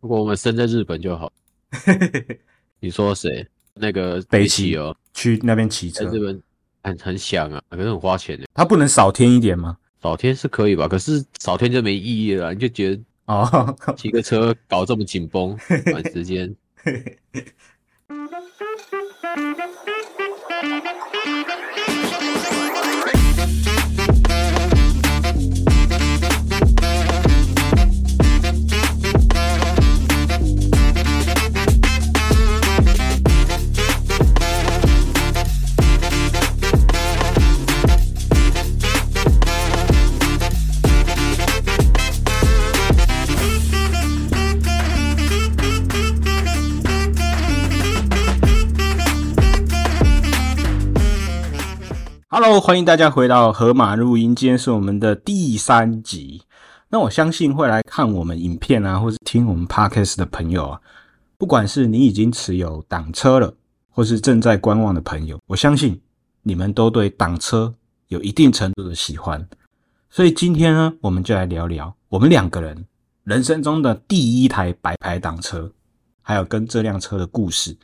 如果我们生在日本就好。你说谁？那个北汽哦，去那边骑车，在日本很很想啊，可是很花钱的。他不能少添一点吗？少添是可以吧，可是少添就没意义了，你就觉得哦，骑个车搞这么紧绷，短时间。Hello，欢迎大家回到河马录音，今天是我们的第三集。那我相信会来看我们影片啊，或是听我们 Podcast 的朋友啊，不管是你已经持有挡车了，或是正在观望的朋友，我相信你们都对挡车有一定程度的喜欢。所以今天呢，我们就来聊聊我们两个人人生中的第一台白牌挡车，还有跟这辆车的故事。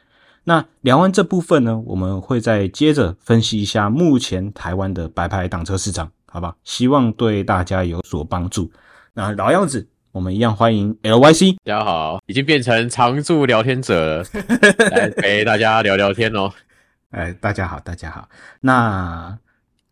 那聊完这部分呢，我们会再接着分析一下目前台湾的白牌挡车市场，好吧？希望对大家有所帮助。那老样子，我们一样欢迎 LYC。大家好，已经变成常驻聊天者了，来陪大家聊聊天哦。哎，大家好，大家好。那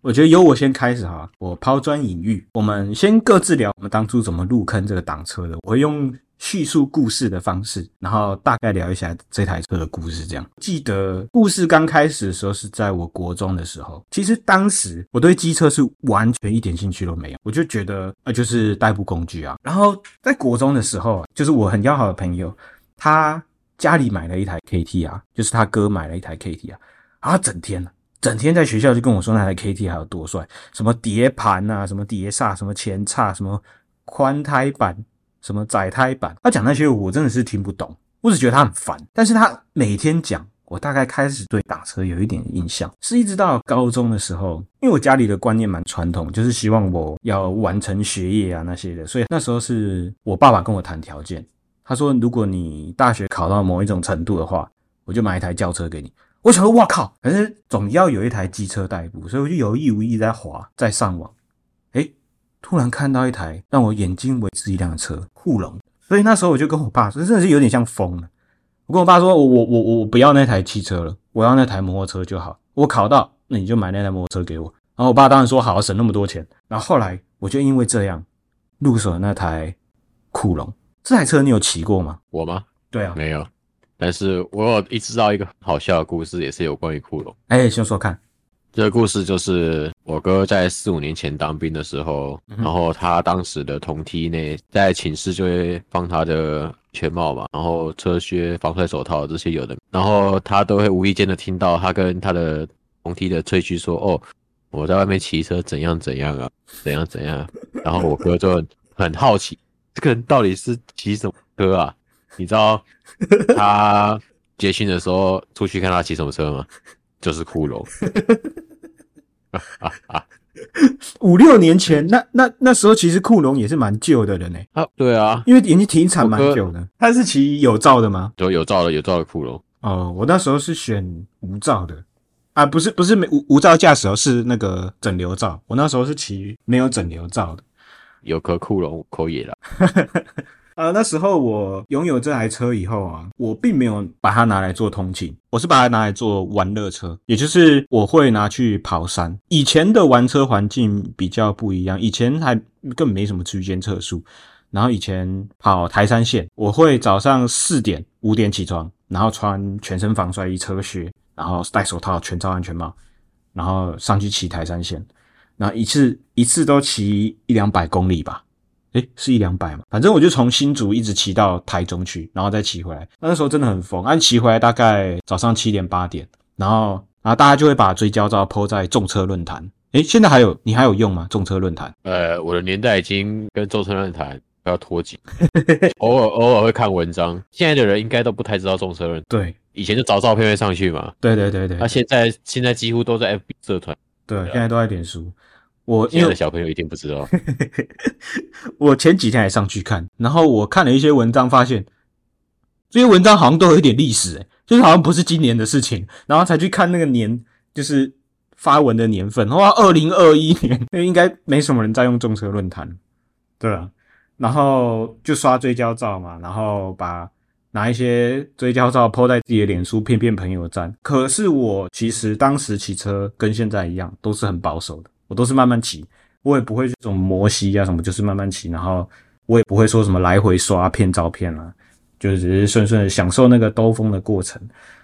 我觉得由我先开始哈，我抛砖引玉，我们先各自聊我们当初怎么入坑这个挡车的。我会用。叙述故事的方式，然后大概聊一下这台车的故事。这样，记得故事刚开始的时候是在我国中的时候。其实当时我对机车是完全一点兴趣都没有，我就觉得呃就是代步工具啊。然后在国中的时候，就是我很要好的朋友，他家里买了一台 KT 啊就是他哥买了一台 KT 啊啊，整天整天在学校就跟我说那台 KT 还有多帅，什么碟盘啊，什么碟刹，什么前叉，什么宽胎板。什么载胎版？他讲那些我真的是听不懂，我只觉得他很烦。但是他每天讲，我大概开始对打车有一点印象，是一直到高中的时候，因为我家里的观念蛮传统，就是希望我要完成学业啊那些的，所以那时候是我爸爸跟我谈条件，他说如果你大学考到某一种程度的话，我就买一台轿车给你。我想说，哇靠，反正总要有一台机车代步，所以我就有意无意在滑，在上网。突然看到一台让我眼睛为之一亮的车，酷龙。所以那时候我就跟我爸说，真的是有点像疯了。我跟我爸说，我我我我不要那台汽车了，我要那台摩托车就好。我考到，那你就买那台摩托车给我。然后我爸当然说好，省那么多钱。然后后来我就因为这样入手了那台酷龙。这台车你有骑过吗？我吗？对啊，没有。但是我有一知道一个好笑的故事，也是有关于酷龙。哎，先说看。这个故事就是我哥在四五年前当兵的时候，然后他当时的同梯内在寝室就会放他的全帽嘛，然后车靴、防晒手套这些有的，然后他都会无意间的听到他跟他的同梯的吹嘘说：“哦，我在外面骑车怎样怎样啊，怎样怎样。”然后我哥就很好奇，这个人到底是骑什么车啊？你知道他结训的时候出去看他骑什么车吗？就是酷龙。五六年前，那那那时候其实库龙也是蛮旧的了呢。啊，对啊，因为已经停产蛮久的。他是骑有罩的吗？对，有罩的，有罩的酷龙。哦，我那时候是选无罩的啊，不是不是没无无罩驾驶哦，是那个整流罩。我那时候是骑没有整流罩的，有颗库龙可以了。呃，那时候我拥有这台车以后啊，我并没有把它拿来做通勤，我是把它拿来做玩乐车，也就是我会拿去跑山。以前的玩车环境比较不一样，以前还根本没什么区间测速，然后以前跑台山线，我会早上四点五点起床，然后穿全身防摔衣、车靴，然后戴手套、全罩安全帽，然后上去骑台山线，然后一次一次都骑一两百公里吧。诶，是一两百嘛？反正我就从新竹一直骑到台中去，然后再骑回来。那时候真的很疯，按骑回来大概早上七点八点，然后然后大家就会把追焦照 po 在众车论坛。诶，现在还有你还有用吗？众车论坛？呃，我的年代已经跟众车论坛要脱节，偶尔偶尔会看文章。现在的人应该都不太知道众车论坛。对，以前就找照片会上去嘛。对对对对。那现在现在几乎都在 FB 社团。对，现在都在脸书。我现在的小朋友一定不知道。我前几天还上去看，然后我看了一些文章，发现这些文章好像都有一点历史，诶就是好像不是今年的事情，然后才去看那个年，就是发文的年份，哇，二零二一年，那应该没什么人在用众车论坛，对啊，然后就刷追焦照嘛，然后把拿一些追焦照 po 在自己的脸书骗骗朋友站。可是我其实当时骑车跟现在一样，都是很保守的，我都是慢慢骑，我也不会这种摩西啊什么，就是慢慢骑，然后我也不会说什么来回刷片照片啊。就只是顺顺的享受那个兜风的过程。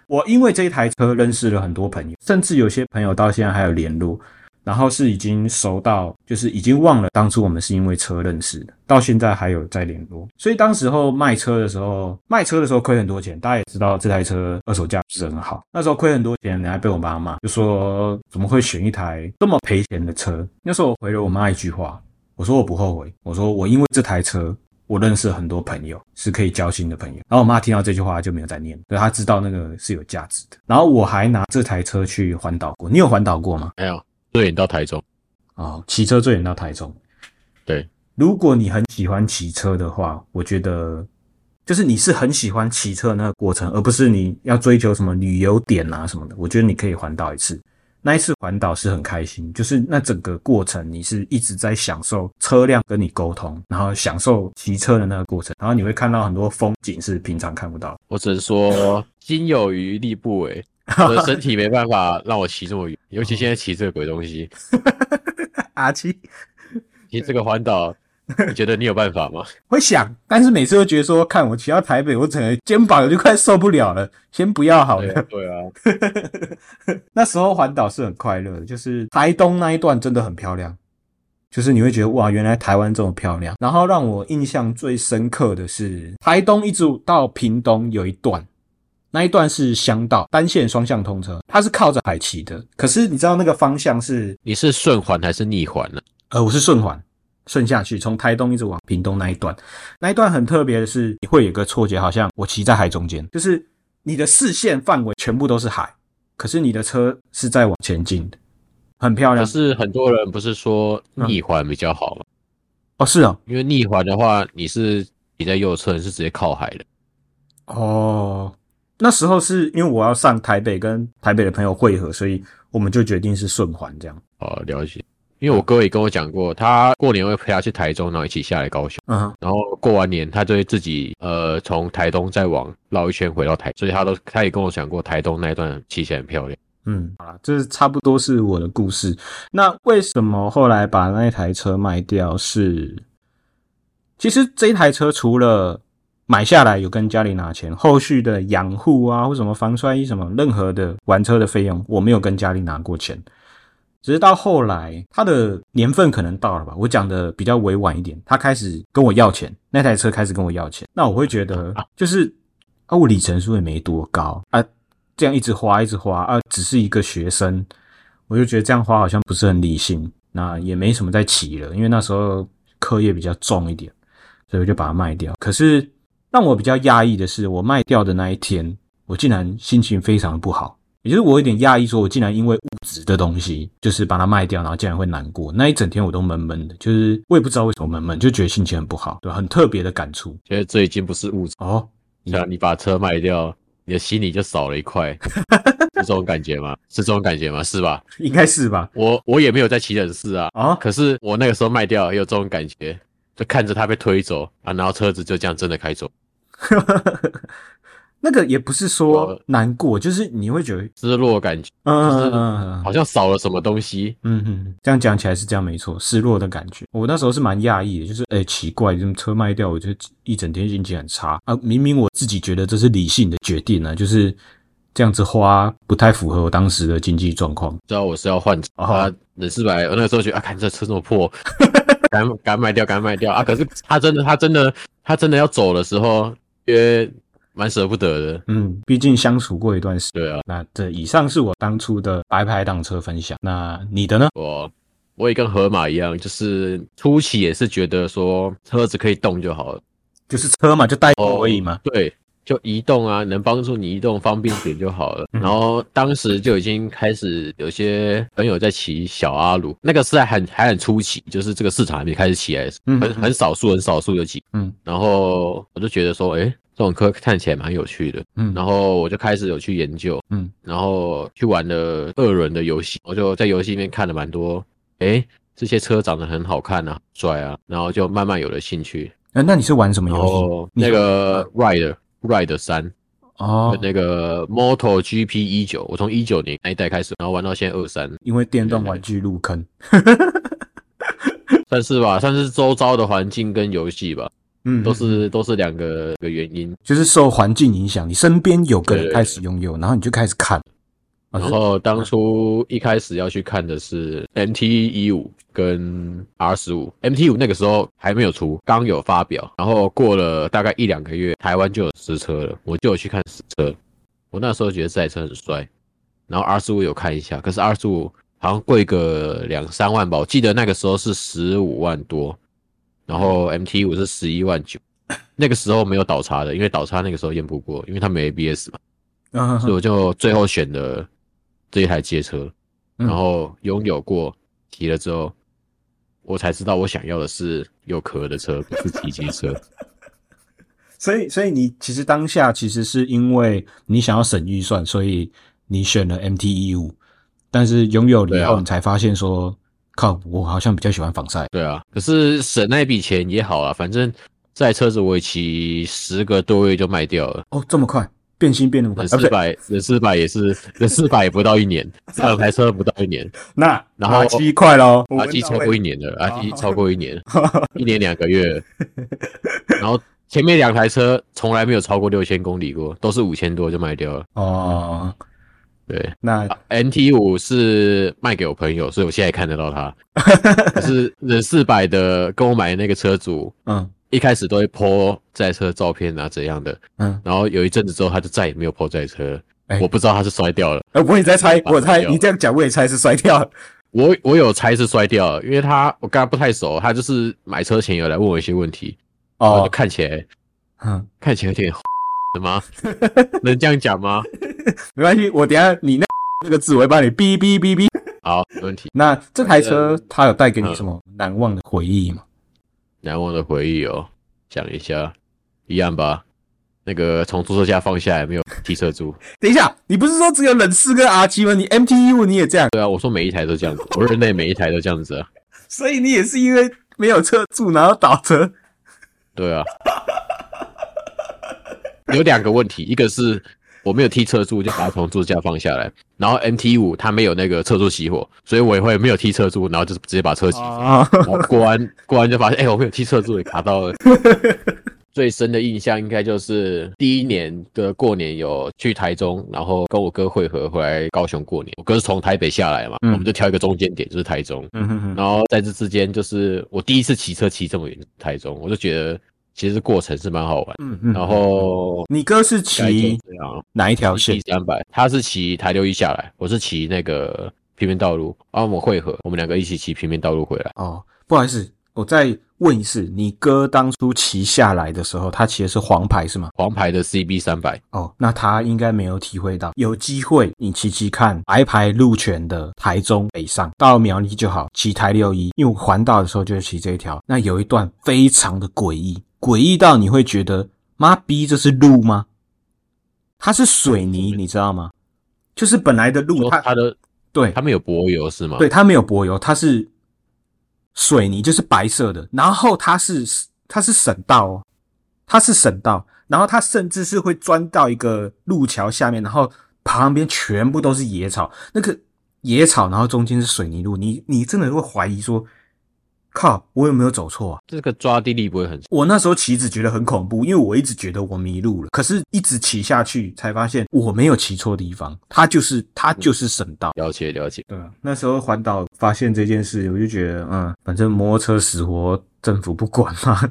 我因为这一台车认识了很多朋友，甚至有些朋友到现在还有联络，然后是已经熟到就是已经忘了当初我们是因为车认识的，到现在还有在联络。所以当时候卖车的时候，卖车的时候亏很多钱，大家也知道这台车二手价不是很好。那时候亏很多钱，你还被我妈骂，就说怎么会选一台这么赔钱的车？那时候我回了我妈一句话，我说我不后悔，我说我因为这台车。我认识很多朋友，是可以交心的朋友。然后我妈听到这句话就没有再念，所以她知道那个是有价值的。然后我还拿这台车去环岛过，你有环岛过吗？没有，最远到台中。哦，骑车最远到台中。对，如果你很喜欢骑车的话，我觉得就是你是很喜欢骑车的那个过程，而不是你要追求什么旅游点啊什么的。我觉得你可以环岛一次。那一次环岛是很开心，就是那整个过程你是一直在享受车辆跟你沟通，然后享受骑车的那个过程，然后你会看到很多风景是平常看不到。我只能说心有余力不为，我的 身体没办法让我骑这么远，尤其现在骑这个鬼东西。阿七，骑这个环岛。你觉得你有办法吗？会想，但是每次都觉得说，看我骑到台北，我整个肩膀就快受不了了，先不要好了。对，对啊，那时候环岛是很快乐的，就是台东那一段真的很漂亮，就是你会觉得哇，原来台湾这么漂亮。然后让我印象最深刻的是台东一直到屏东有一段，那一段是乡道，单线双向通车，它是靠着海骑的。可是你知道那个方向是？你是顺环还是逆环呢？呃，我是顺环。顺下去，从台东一直往屏东那一段，那一段很特别的是，你会有个错觉，好像我骑在海中间，就是你的视线范围全部都是海，可是你的车是在往前进的，很漂亮。可是很多人不是说逆环比较好吗？嗯、哦，是啊、哦，因为逆环的话，你是你在右侧，你是直接靠海的。哦，那时候是因为我要上台北跟台北的朋友会合，所以我们就决定是顺环这样。哦，了解。因为我哥也跟我讲过，他过年会陪他去台中，然后一起下来高雄。嗯，然后过完年，他就会自己呃从台东再往绕一圈回到台，所以他都他也跟我讲过台东那一段骑起来很漂亮。嗯，好啦，这是差不多是我的故事。那为什么后来把那一台车卖掉是？是其实这一台车除了买下来有跟家里拿钱，后续的养护啊或什么防摔衣什么任何的玩车的费用，我没有跟家里拿过钱。只是到后来，他的年份可能到了吧。我讲的比较委婉一点，他开始跟我要钱，那台车开始跟我要钱，那我会觉得就是啊，我里程数也没多高啊，这样一直花一直花啊，只是一个学生，我就觉得这样花好像不是很理性。那也没什么在骑了，因为那时候课业比较重一点，所以我就把它卖掉。可是让我比较讶异的是，我卖掉的那一天，我竟然心情非常的不好。也就是我有点讶异，说我竟然因为物质的东西，就是把它卖掉，然后竟然会难过。那一整天我都闷闷的，就是我也不知道为什么闷闷，就觉得心情很不好，对，很特别的感触。其实这已经不是物质哦，像你把车卖掉，你的心里就少了一块，是这种感觉吗？是这种感觉吗？是吧？应该是吧。我我也没有在骑人士啊，啊、哦，可是我那个时候卖掉也有这种感觉，就看着他被推走啊，然后车子就这样真的开走。那个也不是说难过，就是你会觉得失落的感觉，嗯嗯嗯，好像少了什么东西，嗯嗯，这样讲起来是这样没错，失落的感觉。我那时候是蛮讶异的，就是哎、欸、奇怪，这车卖掉，我就一整天心情很差啊。明明我自己觉得这是理性的决定呢、啊，就是这样子花不太符合我当时的经济状况。知道我是要换车啊，忍四百，我那个时候觉得啊，看这车这么破，赶赶卖掉，赶卖掉啊。可是他真的，他真的，他真的要走的时候，也。蛮舍不得的，嗯，毕竟相处过一段时间。对啊，那这以上是我当初的白牌挡车分享。那你的呢？我我也跟河马一样，就是初期也是觉得说车子可以动就好了，就是车嘛，就代步而已嘛。对，就移动啊，能帮助你移动方便点就好了。然后当时就已经开始有些朋友在骑小阿鲁，那个是在很还很初期，就是这个市场还没开始起来，很很少数很少数有几。嗯，然后我就觉得说，诶这种科看起来蛮有趣的，嗯，然后我就开始有去研究，嗯，然后去玩了二轮的游戏，我就在游戏里面看了蛮多，诶，这些车长得很好看啊，帅啊，然后就慢慢有了兴趣。哎，那你是玩什么游戏？那个 Ride Ride 三。哦，那个 Moto GP 一九，我从一九年那一代开始，然后玩到现在二三，因为电动玩具入坑，算是吧，算是周遭的环境跟游戏吧，嗯，都是都是两个个原因，就是受环境影响，你身边有个人开始拥有，然后你就开始看。然后当初一开始要去看的是 MT 一五跟 R 十五，MT 五那个时候还没有出，刚有发表，然后过了大概一两个月，台湾就有实车了，我就有去看实车。我那时候觉得这台车很帅，然后 R 十五有看一下，可是 R 十五好像贵个两三万吧，我记得那个时候是十五万多，然后 MT 五是十一万九，那个时候没有倒叉的，因为倒叉那个时候验不过，因为它没 ABS 嘛，所以我就最后选的。这一台街车，然后拥有过，提了之后，我才知道我想要的是有壳的车，不是骑机车。所以，所以你其实当下其实是因为你想要省预算，所以你选了 MT-15，但是拥有了以后，你才发现说，靠，我好像比较喜欢防晒。对啊，可是省那笔钱也好啊，反正这台车子我骑十个多月就卖掉了。哦，这么快？变心变那么快，四百，四百也是，四百也不到一年，这两台车不到一年。那然后七快咯，阿七超过一年了，阿七超过一年，一年两个月。然后前面两台车从来没有超过六千公里过，都是五千多就卖掉了。哦，对，那 NT 五是卖给我朋友，所以我现在看得到他。可是忍四百的跟我买的那个车主，嗯。一开始都会 po 这台车的照片啊，怎样的？嗯，然后有一阵子之后，他就再也没有 po 这台车。欸、我不知道他是摔掉了。呃，我也在猜，我猜你这样讲，我也猜是摔掉了。我我有猜是摔掉了，因为他我跟他不太熟，他就是买车前有来问我一些问题，哦，就看起来，嗯，看起来有点 什么？能这样讲吗？没关系，我等下你那那个字我会帮你哔哔哔哔。好，没问题。那这台车它有带给你什么难忘的回忆吗？难忘的回忆哦，讲一下，一样吧。那个从驻车架放下来没有踢车柱。等一下，你不是说只有冷四跟 R 七吗？你 MT-15 你也这样？对啊，我说每一台都这样子，我认内每一台都这样子啊。所以你也是因为没有车柱，然后倒车？对啊。有两个问题，一个是。我没有踢车柱，就把它从柱架放下来。然后 MT 五它没有那个车柱熄火，所以我也会没有踢车柱，然后就直接把车起。过完 过完就发现，哎、欸，我没有踢车柱也卡到了。最深的印象应该就是第一年的过年有去台中，然后跟我哥会合回来高雄过年。我哥是从台北下来嘛，嗯、我们就挑一个中间点，就是台中。嗯、哼哼然后在这之间，就是我第一次骑车骑这么远，台中，我就觉得。其实过程是蛮好玩，嗯嗯，然后你哥是骑哪一条线？三百，他是骑台六一下来，我是骑那个平面道路，然后我们会合，我们两个一起骑平面道路回来。哦，不好意思，我再问一次，你哥当初骑下来的时候，他骑的是黄牌是吗？黄牌的 CB 三百。哦，那他应该没有体会到，有机会你骑骑看白牌路权的台中北上到苗栗就好，骑台六一，因为我环岛的时候就是骑这一条，那有一段非常的诡异。诡异到你会觉得妈逼，这是路吗？它是水泥，你知道吗？就是本来的路，它它的对，它没有柏油是吗？对，它没有柏油，它是水泥，就是白色的。然后它是它是省道哦，它是省道，然后它甚至是会钻到一个路桥下面，然后旁边全部都是野草，那个野草，然后中间是水泥路，你你真的会怀疑说。靠！我有没有走错啊？这个抓地力不会很……我那时候骑只觉得很恐怖，因为我一直觉得我迷路了。可是，一直骑下去才发现我没有骑错地方，它就是它就是省道。了解了解。对啊，那时候环岛发现这件事，我就觉得，嗯，反正摩托车死活政府不管嘛。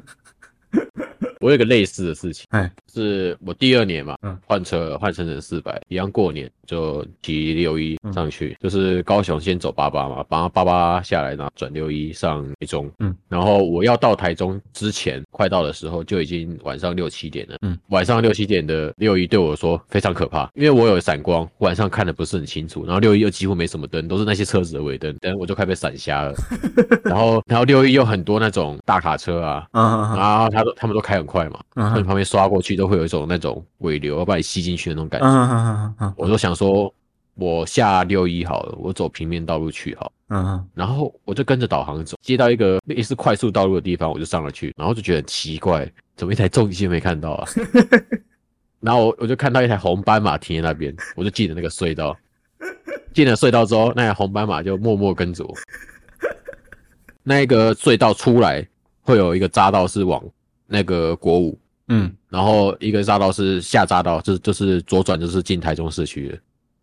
我有个类似的事情，哎，是我第二年嘛，嗯，换车换成忍四百，一样过年就骑六一上去，就是高雄先走八八嘛，把八八下来，然后转六一上台中，嗯，然后我要到台中之前，快到的时候就已经晚上六七点了，嗯，晚上六七点的六一对我说非常可怕，因为我有闪光，晚上看的不是很清楚，然后六一又几乎没什么灯，都是那些车子的尾灯，等我就快被闪瞎了，然后然后六一又很多那种大卡车啊，然后他都他们都开很快嘛，嗯，从你旁边刷过去都会有一种那种尾流要把你吸进去的那种感觉。嗯嗯嗯嗯，我就想说，我下六一好了，我走平面道路去好。嗯嗯，然后我就跟着导航走，接到一个类似快速道路的地方，我就上了去，然后就觉得很奇怪，怎么一台重机没看到啊？然后我我就看到一台红斑马停在那边，我就进了那个隧道。进了隧道之后，那台红斑马就默默跟着我。那个隧道出来会有一个匝道是往那个国五，嗯，然后一个匝道是下匝道，就就是左转就是进台中市区的，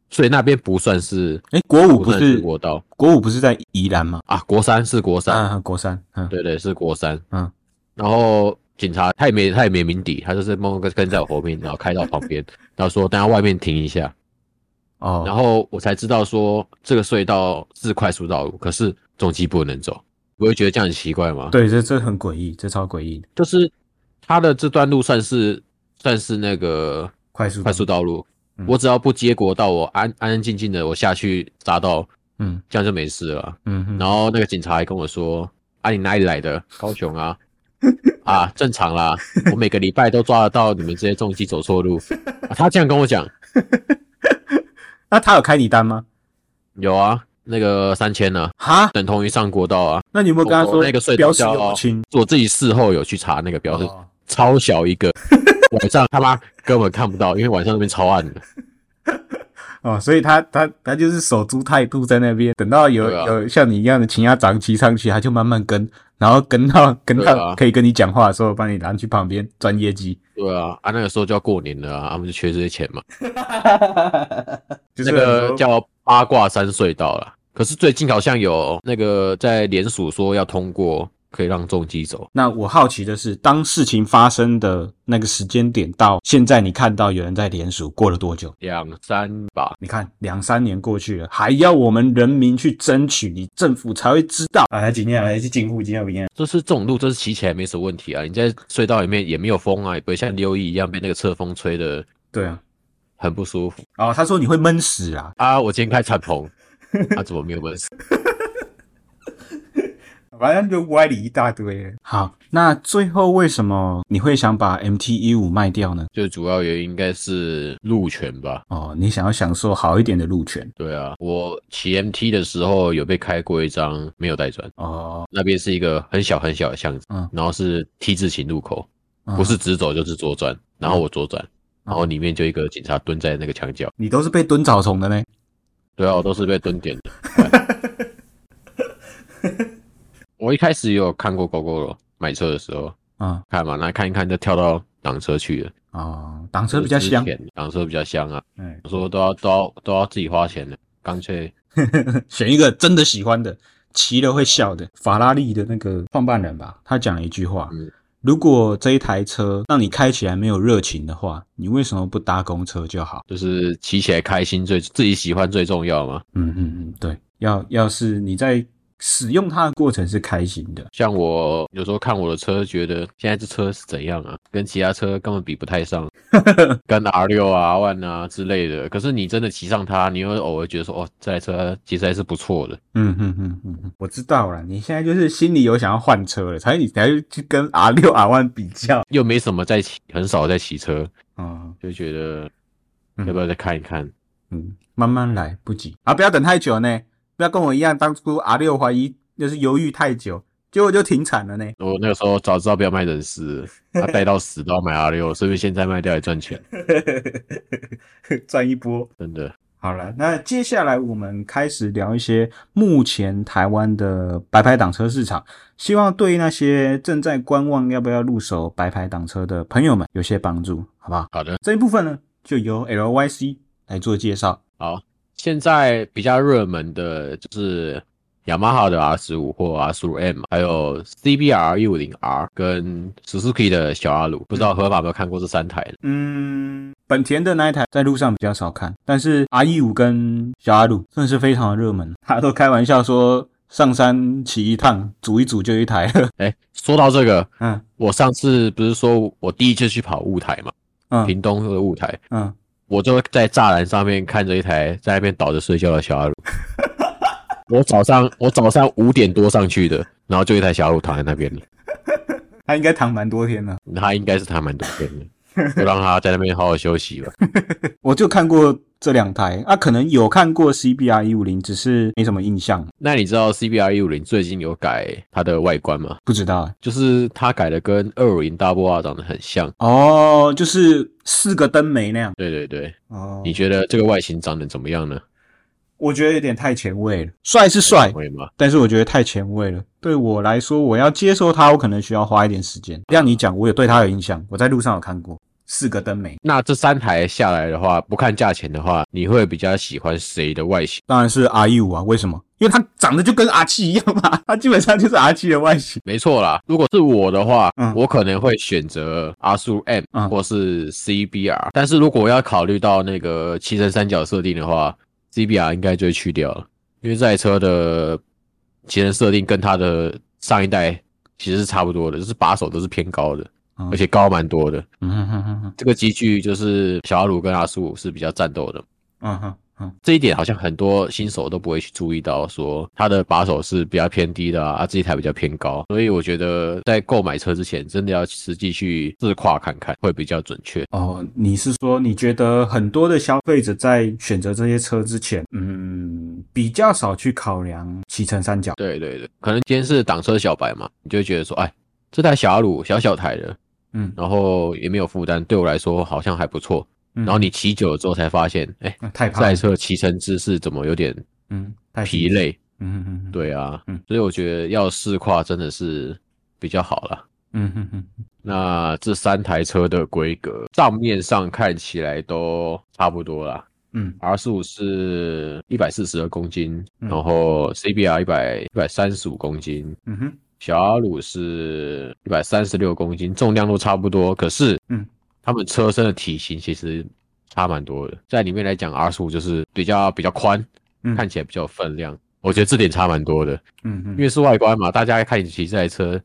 所以那边不算是。哎，国五不是国道，国五不是在宜兰吗？啊，国三是国三，啊，国三，嗯，对对是国三，嗯，然后警察他也没他也没鸣笛，他就是默默跟跟在我后面，然后开到旁边，然后说等下外面停一下。哦，然后我才知道说这个隧道是快速道路，可是重机不能走，不会觉得这样很奇怪吗？对，这这很诡异，这超诡异。就是他的这段路算是算是那个快速快速道路，嗯、我只要不接国道，我安安安静静的我下去匝道，嗯，这样就没事了。嗯，然后那个警察还跟我说：“啊，你哪里来的？高雄啊？啊，正常啦，我每个礼拜都抓得到你们这些重机走错路。啊”他这样跟我讲。那他有开你单吗？有啊，那个三千呢？哈，等同于上国道啊。那你有没有跟他说那个隧道叫标识？我自己事后有去查那个标识，超小一个，晚上他妈根本看不到，因为晚上那边超暗的。哦，所以他他他就是守株待兔在那边，等到有、啊、有像你一样的勤押长骑上去，他就慢慢跟，然后跟到 跟到可以跟你讲话的时候，把你拦去旁边赚业绩。对啊，啊那个时候就要过年了啊，他们就缺这些钱嘛。就是那个叫八卦山隧道了，可是最近好像有那个在联署说要通过，可以让重机走。那我好奇的是，当事情发生的那个时间点到现在，你看到有人在联署，过了多久？两三吧。你看，两三年过去了，还要我们人民去争取，你政府才会知道。啊，今天来去进户，今天不一样。就是这种路，这是骑起来没什么问题啊。你在隧道里面也没有风啊，也不会像六一一样被那个侧风吹的。对啊。很不舒服哦，他说你会闷死啊！啊，我今天开敞篷，他、啊、怎么没有闷死？反正就歪理一大堆。好，那最后为什么你会想把 MT-15 卖掉呢？最主要原因应该是路权吧。哦，你想要享受好一点的路权。对啊，我骑 MT 的时候有被开过一张没有带转。哦，那边是一个很小很小的巷子，嗯，然后是 T 字形路口，嗯、不是直走就是左转，然后我左转。嗯然后里面就一个警察蹲在那个墙角，你都是被蹲草丛的呢？对啊，我都是被蹲点的。我一开始也有看过 Gogoro 买车的时候，嗯，看嘛，那看一看就跳到挡车去了。哦，挡车比较香，挡车比较香啊。嗯，我说都要都要都要自己花钱的，干脆 选一个真的喜欢的，骑了会笑的。法拉利的那个创办人吧，他讲了一句话。嗯如果这一台车让你开起来没有热情的话，你为什么不搭公车就好？就是骑起来开心最自己喜欢最重要嘛。嗯嗯嗯，对，要要是你在使用它的过程是开心的。像我有时候看我的车，觉得现在这车是怎样啊？跟其他车根本比不太上，跟 R6 啊、R1 啊之类的。可是你真的骑上它，你又偶尔觉得说，哦，这台车其实还是不错的。嗯嗯嗯嗯，我知道了，你现在就是心里有想要换车了，才你才去跟 R 六、R1 比较，又没什么在骑，很少在骑车，嗯，就觉得要不要再看一看？嗯，嗯，慢慢来，不急啊，不要等太久呢。不要跟我一样，当初 R 六怀疑就是犹豫太久，结果就停产了呢。我那个时候早知道不要卖人事，他 带到死都要买 R 六，所以现在卖掉也赚钱，赚一波。真的。好了，那接下来我们开始聊一些目前台湾的白牌挡车市场，希望对那些正在观望要不要入手白牌挡车的朋友们有些帮助，好不好？好的，这一部分呢，就由 LYC 来做介绍。好。现在比较热门的就是雅马哈的 R 十五或 R 十五 M，还有 CBR 一五零 R 跟 Suzuki 的小阿鲁，不知道合法有没有看过这三台？嗯，本田的那一台在路上比较少看，但是 R 一五跟小阿鲁真的是非常的热门，他都开玩笑说上山骑一趟，组一组就一台了。哎，说到这个，嗯，我上次不是说我第一次去跑雾台嘛，嗯，屏东的雾台，嗯。我就在栅栏上面看着一台在那边倒着睡觉的小阿鲁。我早上我早上五点多上去的，然后就一台小阿鲁躺在那边了。他应该躺蛮多天了。他应该是躺蛮多天的。就让他在那边好好休息吧。我就看过这两台，啊，可能有看过 CBR 一五零，只是没什么印象。那你知道 CBR 一五零最近有改它的外观吗？不知道，就是它改的跟二五零 Double R 长得很像哦，就是四个灯眉那样。对对对，哦，你觉得这个外形长得怎么样呢？我觉得有点太前卫了，帅是帅，但是我觉得太前卫了。对我来说，我要接受它，我可能需要花一点时间。让你讲，我有对它有印象，我在路上有看过四个灯眉。那这三台下来的话，不看价钱的话，你会比较喜欢谁的外形？当然是 R15 啊，为什么？因为它长得就跟阿七一样嘛，它基本上就是阿七的外形。没错啦，如果是我的话，嗯，我可能会选择 R15M，嗯，或是 CBR。但是如果我要考虑到那个七乘三角设定的话，CBR 应该就会去掉了，因为这台车的骑乘设定跟它的上一代其实是差不多的，就是把手都是偏高的，嗯、而且高蛮多的。嗯哼哼哼，这个机具就是小阿鲁跟阿苏是比较战斗的。嗯哼。嗯，这一点好像很多新手都不会去注意到，说它的把手是比较偏低的啊，啊这一台比较偏高，所以我觉得在购买车之前，真的要实际去试跨看看，会比较准确。哦，你是说你觉得很多的消费者在选择这些车之前，嗯，比较少去考量骑乘三角？对对对，可能今天是挡车小白嘛，你就会觉得说，哎，这台小阿鲁小小台的，嗯，然后也没有负担，对我来说好像还不错。然后你骑久了之后才发现，哎、嗯，太胖，这台车骑乘姿势怎么有点嗯疲累？嗯嗯嗯，对啊，嗯，所以我觉得要试跨真的是比较好了。嗯哼哼，那这三台车的规格账面上看起来都差不多啦。嗯，R 十五是一百四十二公斤，嗯、然后 CBR 一百一百三十五公斤，嗯哼，小阿鲁是一百三十六公斤，重量都差不多，可是嗯。他们车身的体型其实差蛮多的，在里面来讲，R15 就是比较比较宽，嗯，看起来比较有分量。我觉得这点差蛮多的，嗯嗯，因为是外观嘛，大家看你骑这台车，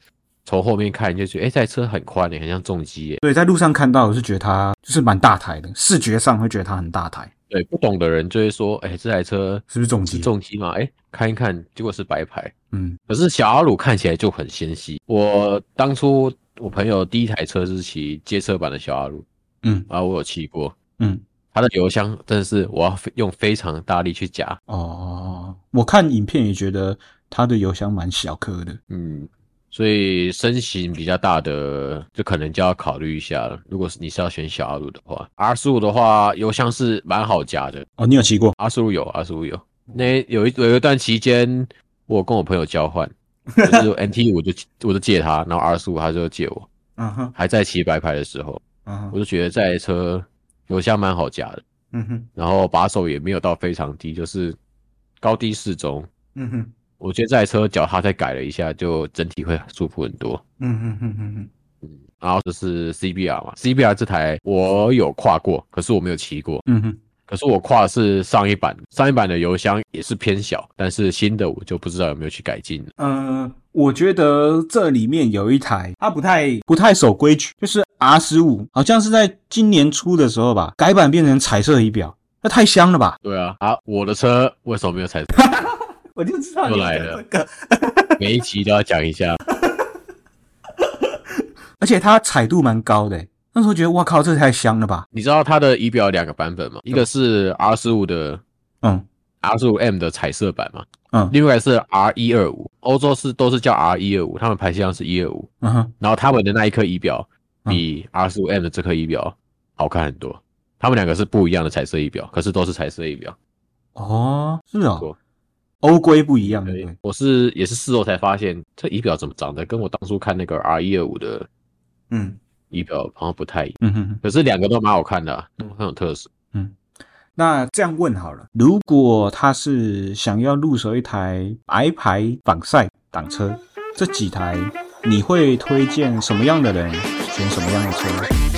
从后面看就觉得，哎，这台车很宽诶，很像重机耶。对，在路上看到我是觉得它就是蛮大台的，视觉上会觉得它很大台。对，不懂的人就会说，哎，这台车是不是重机？重机嘛，哎，看一看，结果是白牌。嗯，可是小阿鲁看起来就很纤细。我当初。我朋友第一台车是骑街车版的小阿鲁，嗯，然后我有骑过，嗯，它的油箱真的是我要用非常大力去夹。哦，我看影片也觉得它的油箱蛮小颗的，嗯，所以身形比较大的就可能就要考虑一下了。如果是你是要选小阿鲁的话，R 十五的话油箱是蛮好夹的。哦，你有骑过？R 十五有，R 十五有。那有一有一段期间，我跟我朋友交换。就是 NT 我就我就借他，然后 R 十五他就借我，嗯哼，还在骑白牌的时候，嗯哼，我就觉得这台车油箱蛮好夹的，嗯哼，然后把手也没有到非常低，就是高低适中，嗯哼，我觉得这台车脚踏再改了一下，就整体会舒服很多，嗯哼哼哼哼，嗯，然后就是 CBR 嘛，CBR 这台我有跨过，可是我没有骑过，嗯哼。可是我跨的是上一版，上一版的油箱也是偏小，但是新的我就不知道有没有去改进。呃，我觉得这里面有一台它不太不太守规矩，就是 R 十五，好像是在今年初的时候吧，改版变成彩色仪表，那太香了吧？对啊，啊，我的车为什么没有彩色？我就知道又来了，每一期都要讲一下，而且它彩度蛮高的。那时候觉得哇靠，这太香了吧！你知道它的仪表有两个版本吗？一个是 R 十五的，嗯，R 十五 M 的彩色版嘛，嗯，另外是 R 一二五，欧洲是都是叫 R 一二五，他们排气量是一二五，嗯哼，然后他们的那一颗仪表比 R 十五 M 的这颗仪表好看很多，他们两个是不一样的彩色仪表，可是都是彩色仪表。哦，是哦，欧规不一样。对，我是也是事后才发现，这仪表怎么长得跟我当初看那个 R 一二五的，嗯。仪表好像不太一样，嗯哼，可是两个都蛮好看的，啊，都很有特色。嗯，那这样问好了，如果他是想要入手一台白牌仿赛挡车，这几台你会推荐什么样的人选什么样的车？